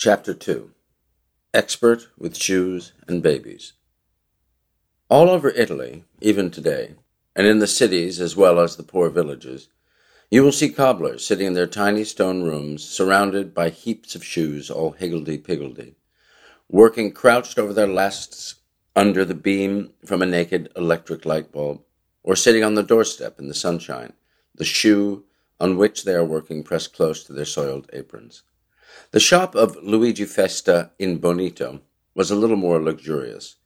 Chapter 2 Expert with Shoes and Babies. All over Italy, even today, and in the cities as well as the poor villages, you will see cobblers sitting in their tiny stone rooms surrounded by heaps of shoes all higgledy piggledy, working crouched over their lasts under the beam from a naked electric light bulb, or sitting on the doorstep in the sunshine, the shoe on which they are working pressed close to their soiled aprons. The shop of Luigi Festa in Bonito was a little more luxurious.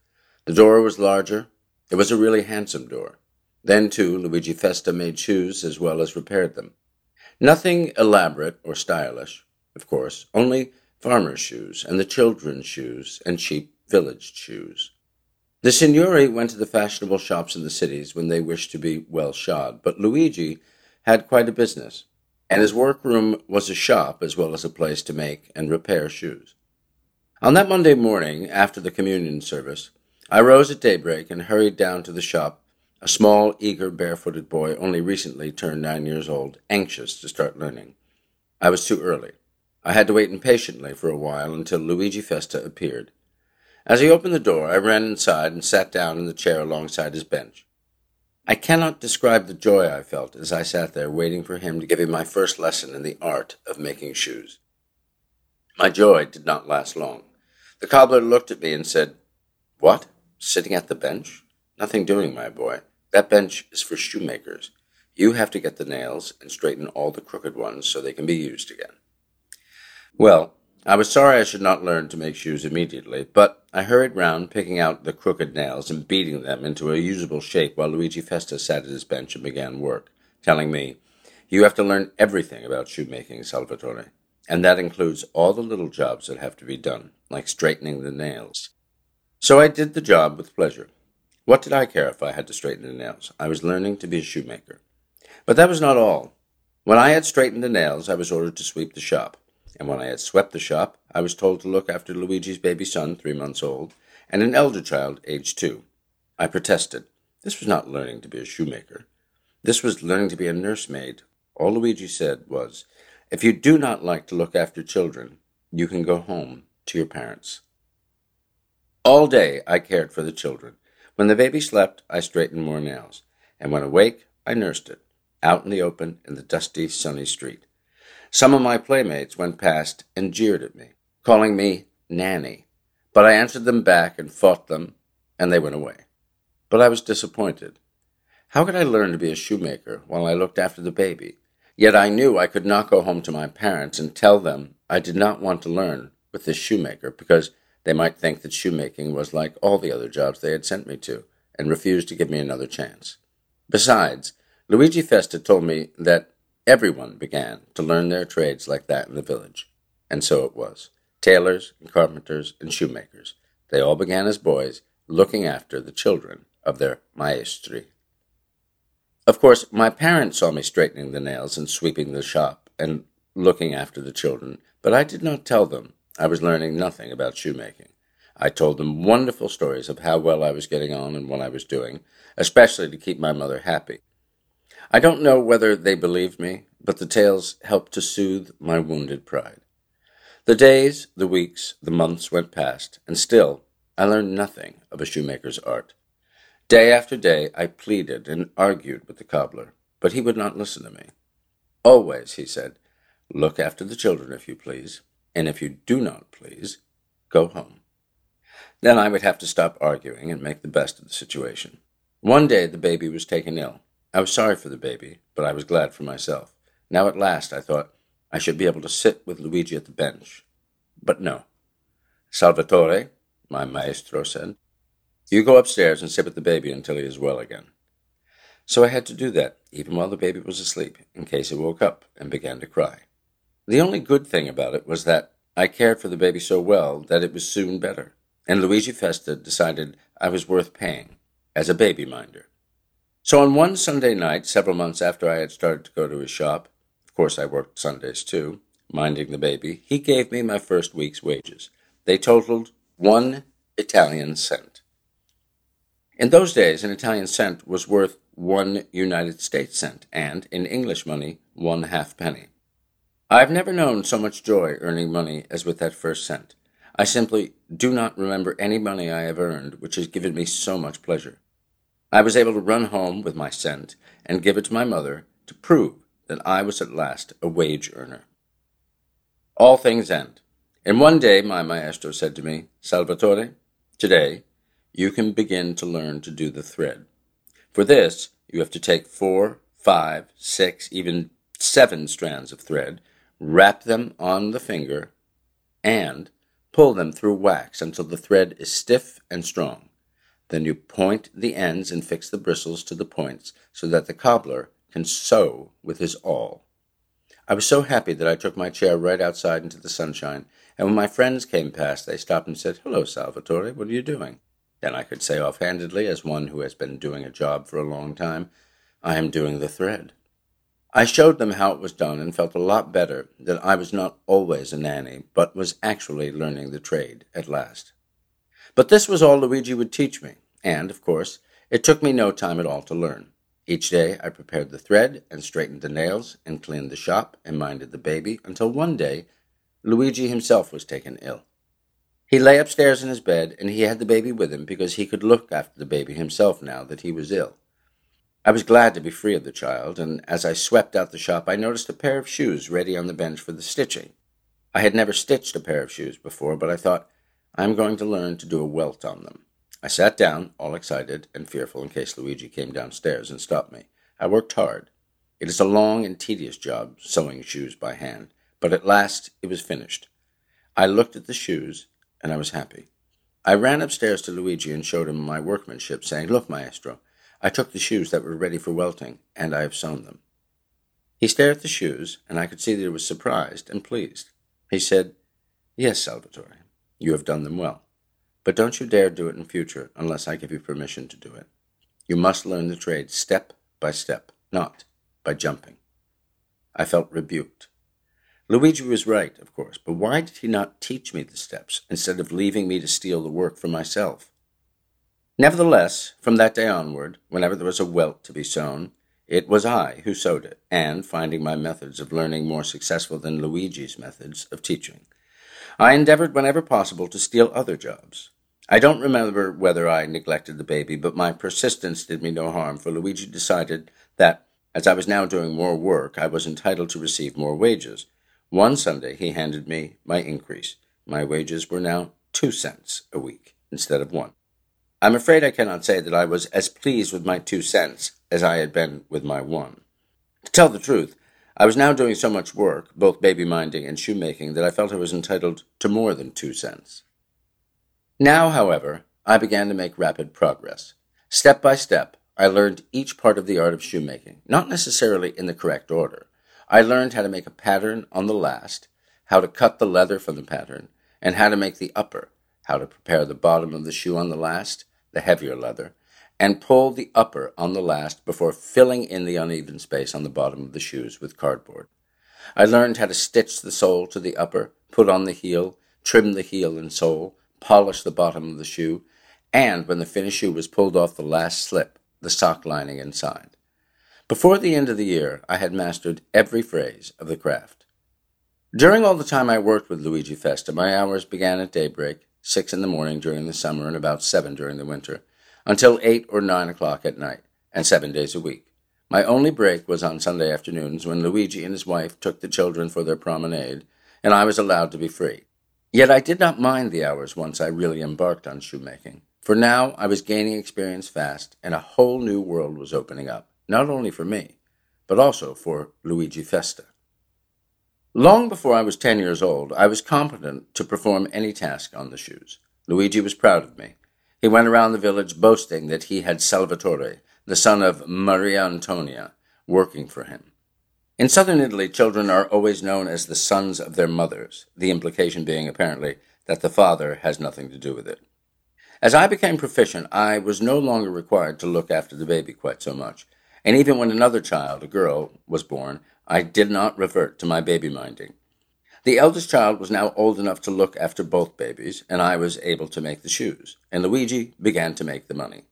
The door was larger. It was a really handsome door. Then, too, Luigi Festa made shoes as well as repaired them. Nothing elaborate or stylish, of course, only farmers' shoes and the children's shoes and cheap village shoes. The signori went to the fashionable shops in the cities when they wished to be well shod, but Luigi had quite a business, and his workroom was a shop as well as a place to make and repair shoes. On that Monday morning, after the communion service, I rose at daybreak and hurried down to the shop a small, eager, barefooted boy, only recently turned nine years old, anxious to start learning. I was too early. I had to wait impatiently for a while until Luigi Festa appeared. As he opened the door, I ran inside and sat down in the chair alongside his bench. I cannot describe the joy I felt as I sat there waiting for him to give me my first lesson in the art of making shoes. My joy did not last long. The cobbler looked at me and said, What? Sitting at the bench? Nothing doing, my boy. That bench is for shoemakers. You have to get the nails and straighten all the crooked ones so they can be used again. Well, I was sorry I should not learn to make shoes immediately, but I hurried round, picking out the crooked nails and beating them into a usable shape while Luigi Festa sat at his bench and began work, telling me, You have to learn everything about shoemaking, Salvatore, and that includes all the little jobs that have to be done, like straightening the nails. So I did the job with pleasure. What did I care if I had to straighten the nails? I was learning to be a shoemaker. But that was not all. When I had straightened the nails, I was ordered to sweep the shop. And when I had swept the shop, I was told to look after Luigi's baby son, three months old, and an elder child, aged two. I protested. This was not learning to be a shoemaker. This was learning to be a nursemaid. All Luigi said was, If you do not like to look after children, you can go home to your parents. All day I cared for the children. When the baby slept, I straightened more nails, and when awake, I nursed it, out in the open in the dusty, sunny street. Some of my playmates went past and jeered at me, calling me Nanny, but I answered them back and fought them, and they went away. But I was disappointed. How could I learn to be a shoemaker while I looked after the baby? Yet I knew I could not go home to my parents and tell them I did not want to learn with this shoemaker because they might think that shoemaking was like all the other jobs they had sent me to, and refuse to give me another chance. Besides, Luigi Festa told me that everyone began to learn their trades like that in the village. And so it was. Tailors and carpenters and shoemakers. They all began as boys, looking after the children of their maestri. Of course, my parents saw me straightening the nails and sweeping the shop and looking after the children, but I did not tell them I was learning nothing about shoemaking. I told them wonderful stories of how well I was getting on and what I was doing, especially to keep my mother happy. I don't know whether they believed me, but the tales helped to soothe my wounded pride. The days, the weeks, the months went past, and still I learned nothing of a shoemaker's art. Day after day I pleaded and argued with the cobbler, but he would not listen to me. Always, he said, look after the children, if you please and if you do not please, go home. Then I would have to stop arguing and make the best of the situation. One day the baby was taken ill. I was sorry for the baby, but I was glad for myself. Now at last, I thought, I should be able to sit with Luigi at the bench. But no. Salvatore, my maestro said, you go upstairs and sit with the baby until he is well again. So I had to do that, even while the baby was asleep, in case he woke up and began to cry. The only good thing about it was that I cared for the baby so well that it was soon better, and Luigi Festa decided I was worth paying as a baby minder. So on one Sunday night, several months after I had started to go to his shop, of course I worked Sundays too, minding the baby, he gave me my first week's wages. They totaled one Italian cent. In those days, an Italian cent was worth one United States cent, and, in English money, one halfpenny. I've never known so much joy earning money as with that first cent. I simply do not remember any money I have earned which has given me so much pleasure. I was able to run home with my cent and give it to my mother to prove that I was at last a wage earner. All things end. And one day my maestro said to me, Salvatore, today you can begin to learn to do the thread. For this, you have to take four, five, six, even seven strands of thread, wrap them on the finger, and pull them through wax until the thread is stiff and strong. Then you point the ends and fix the bristles to the points so that the cobbler can sew with his awl. I was so happy that I took my chair right outside into the sunshine, and when my friends came past, they stopped and said, Hello, Salvatore, what are you doing? Then I could say offhandedly, as one who has been doing a job for a long time, I am doing the thread. I showed them how it was done and felt a lot better that I was not always a nanny, but was actually learning the trade at last. But this was all Luigi would teach me, and, of course, it took me no time at all to learn. Each day I prepared the thread and straightened the nails and cleaned the shop and minded the baby until one day Luigi himself was taken ill. He lay upstairs in his bed and he had the baby with him because he could look after the baby himself now that he was ill. I was glad to be free of the child, and as I swept out the shop I noticed a pair of shoes ready on the bench for the stitching. I had never stitched a pair of shoes before, but I thought, I am going to learn to do a welt on them. I sat down, all excited and fearful in case Luigi came downstairs and stopped me. I worked hard. It is a long and tedious job, sewing shoes by hand, but at last it was finished. I looked at the shoes, and I was happy. I ran upstairs to Luigi and showed him my workmanship, saying, Look, maestro, I took the shoes that were ready for welting, and I have sewn them. He stared at the shoes, and I could see that he was surprised and pleased. He said, Yes, Salvatore, you have done them well. But don't you dare do it in future unless I give you permission to do it. You must learn the trade step by step, not by jumping. I felt rebuked. Luigi was right, of course, but why did he not teach me the steps instead of leaving me to steal the work for myself? Nevertheless, from that day onward, whenever there was a welt to be sewn, it was I who sewed it, and, finding my methods of learning more successful than Luigi's methods of teaching, I endeavored whenever possible to steal other jobs. I don't remember whether I neglected the baby, but my persistence did me no harm, for Luigi decided that, as I was now doing more work, I was entitled to receive more wages. One Sunday he handed me my increase. My wages were now two cents a week instead of one. I'm afraid I cannot say that I was as pleased with my two cents as I had been with my one. To tell the truth, I was now doing so much work, both baby minding and shoemaking, that I felt I was entitled to more than two cents. Now, however, I began to make rapid progress. Step by step, I learned each part of the art of shoemaking, not necessarily in the correct order. I learned how to make a pattern on the last, how to cut the leather from the pattern, and how to make the upper, how to prepare the bottom of the shoe on the last, the heavier leather, and pull the upper on the last before filling in the uneven space on the bottom of the shoes with cardboard. I learned how to stitch the sole to the upper, put on the heel, trim the heel and sole, polish the bottom of the shoe, and when the finished shoe was pulled off the last slip, the sock lining inside. Before the end of the year, I had mastered every phrase of the craft. During all the time I worked with Luigi Festa, my hours began at daybreak, six in the morning during the summer and about seven during the winter, until eight or nine o'clock at night, and seven days a week. My only break was on Sunday afternoons when Luigi and his wife took the children for their promenade, and I was allowed to be free. Yet I did not mind the hours once I really embarked on shoemaking, for now I was gaining experience fast, and a whole new world was opening up, not only for me, but also for Luigi Festa. Long before I was ten years old, I was competent to perform any task on the shoes. Luigi was proud of me, he went around the village boasting that he had Salvatore, the son of Maria Antonia, working for him. In southern Italy, children are always known as the sons of their mothers, the implication being apparently that the father has nothing to do with it. As I became proficient, I was no longer required to look after the baby quite so much, and even when another child, a girl, was born, I did not revert to my baby minding. The eldest child was now old enough to look after both babies, and I was able to make the shoes, and Luigi began to make the money.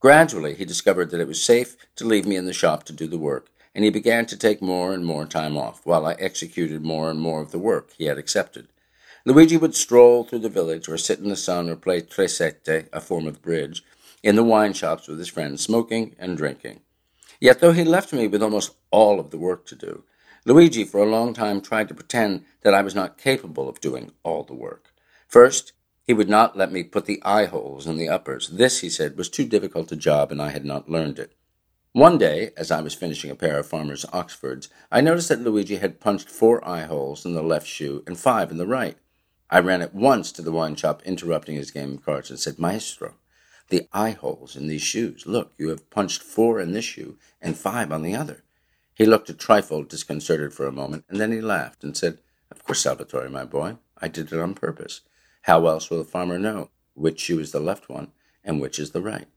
Gradually, he discovered that it was safe to leave me in the shop to do the work, and he began to take more and more time off, while I executed more and more of the work he had accepted. Luigi would stroll through the village, or sit in the sun, or play tre sette, a form of bridge, in the wine shops with his friends, smoking and drinking. Yet, though he left me with almost all of the work to do, Luigi for a long time tried to pretend that I was not capable of doing all the work. First, he would not let me put the eye holes in the uppers. This, he said, was too difficult a job, and I had not learned it. One day, as I was finishing a pair of farmer's Oxfords, I noticed that Luigi had punched four eye holes in the left shoe and five in the right. I ran at once to the wine shop, interrupting his game of cards, and said, Maestro, the eye holes in these shoes. Look, you have punched four in this shoe and five on the other. He looked a trifle disconcerted for a moment, and then he laughed and said, Of course, Salvatore, my boy, I did it on purpose. How else will the farmer know which shoe is the left one and which is the right?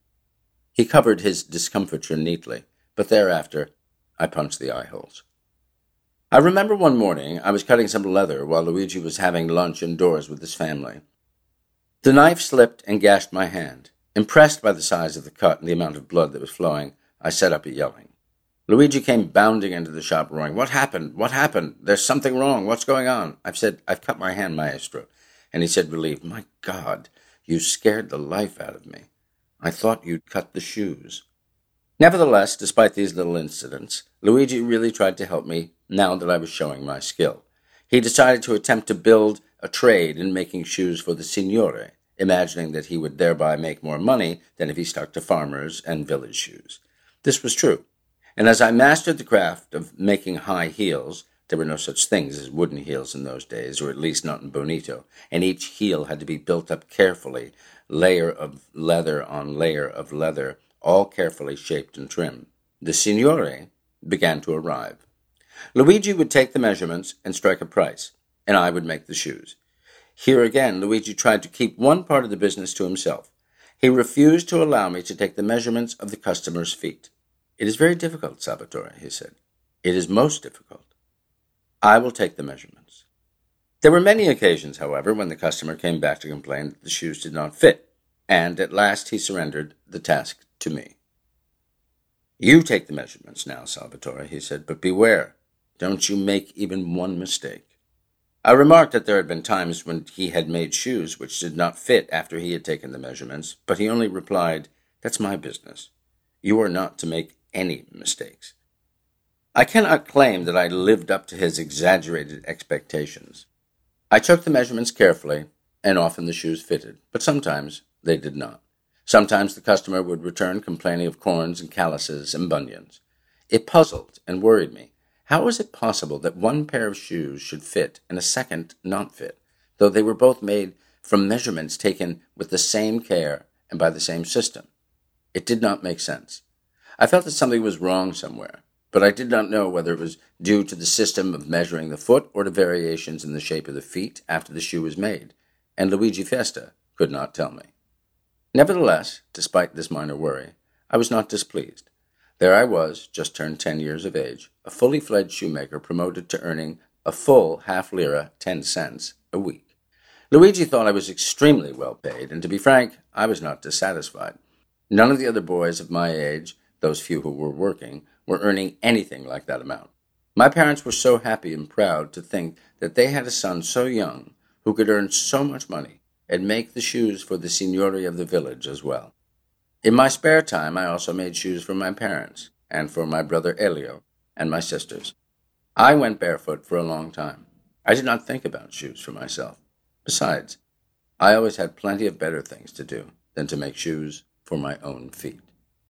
He covered his discomfiture neatly, but thereafter I punched the eye holes. I remember one morning I was cutting some leather while Luigi was having lunch indoors with his family. The knife slipped and gashed my hand. Impressed by the size of the cut and the amount of blood that was flowing, I set up a yelling. Luigi came bounding into the shop, roaring, What happened? What happened? There's something wrong. What's going on? I've said, I've cut my hand, maestro. And he said, relieved, My God, you scared the life out of me. I thought you'd cut the shoes. Nevertheless, despite these little incidents, Luigi really tried to help me now that I was showing my skill. He decided to attempt to build a trade in making shoes for the signore, imagining that he would thereby make more money than if he stuck to farmers and village shoes. This was true, and as I mastered the craft of making high heels, there were no such things as wooden heels in those days, or at least not in Bonito, and each heel had to be built up carefully, layer of leather on layer of leather, all carefully shaped and trimmed. The signore began to arrive. Luigi would take the measurements and strike a price, and I would make the shoes. Here again, Luigi tried to keep one part of the business to himself. He refused to allow me to take the measurements of the customer's feet. It is very difficult, Salvatore, he said. It is most difficult. I will take the measurements. There were many occasions, however, when the customer came back to complain that the shoes did not fit, and at last he surrendered the task to me. You take the measurements now, Salvatore, he said, but beware. Don't you make even one mistake. I remarked that there had been times when he had made shoes which did not fit after he had taken the measurements, but he only replied, That's my business. You are not to make any mistakes. I cannot claim that I lived up to his exaggerated expectations. I took the measurements carefully, and often the shoes fitted, but sometimes they did not. Sometimes the customer would return complaining of corns and calluses and bunions. It puzzled and worried me. How was it possible that one pair of shoes should fit and a second not fit, though they were both made from measurements taken with the same care and by the same system? It did not make sense. I felt that something was wrong somewhere but I did not know whether it was due to the system of measuring the foot or to variations in the shape of the feet after the shoe was made, and Luigi Festa could not tell me. Nevertheless, despite this minor worry, I was not displeased. There I was, just turned ten years of age, a fully fledged shoemaker promoted to earning a full half lira, ten cents, a week. Luigi thought I was extremely well paid, and to be frank, I was not dissatisfied. None of the other boys of my age, those few who were working, were earning anything like that amount. My parents were so happy and proud to think that they had a son so young who could earn so much money and make the shoes for the signori of the village as well. In my spare time, I also made shoes for my parents and for my brother Elio and my sisters. I went barefoot for a long time. I did not think about shoes for myself. Besides, I always had plenty of better things to do than to make shoes for my own feet.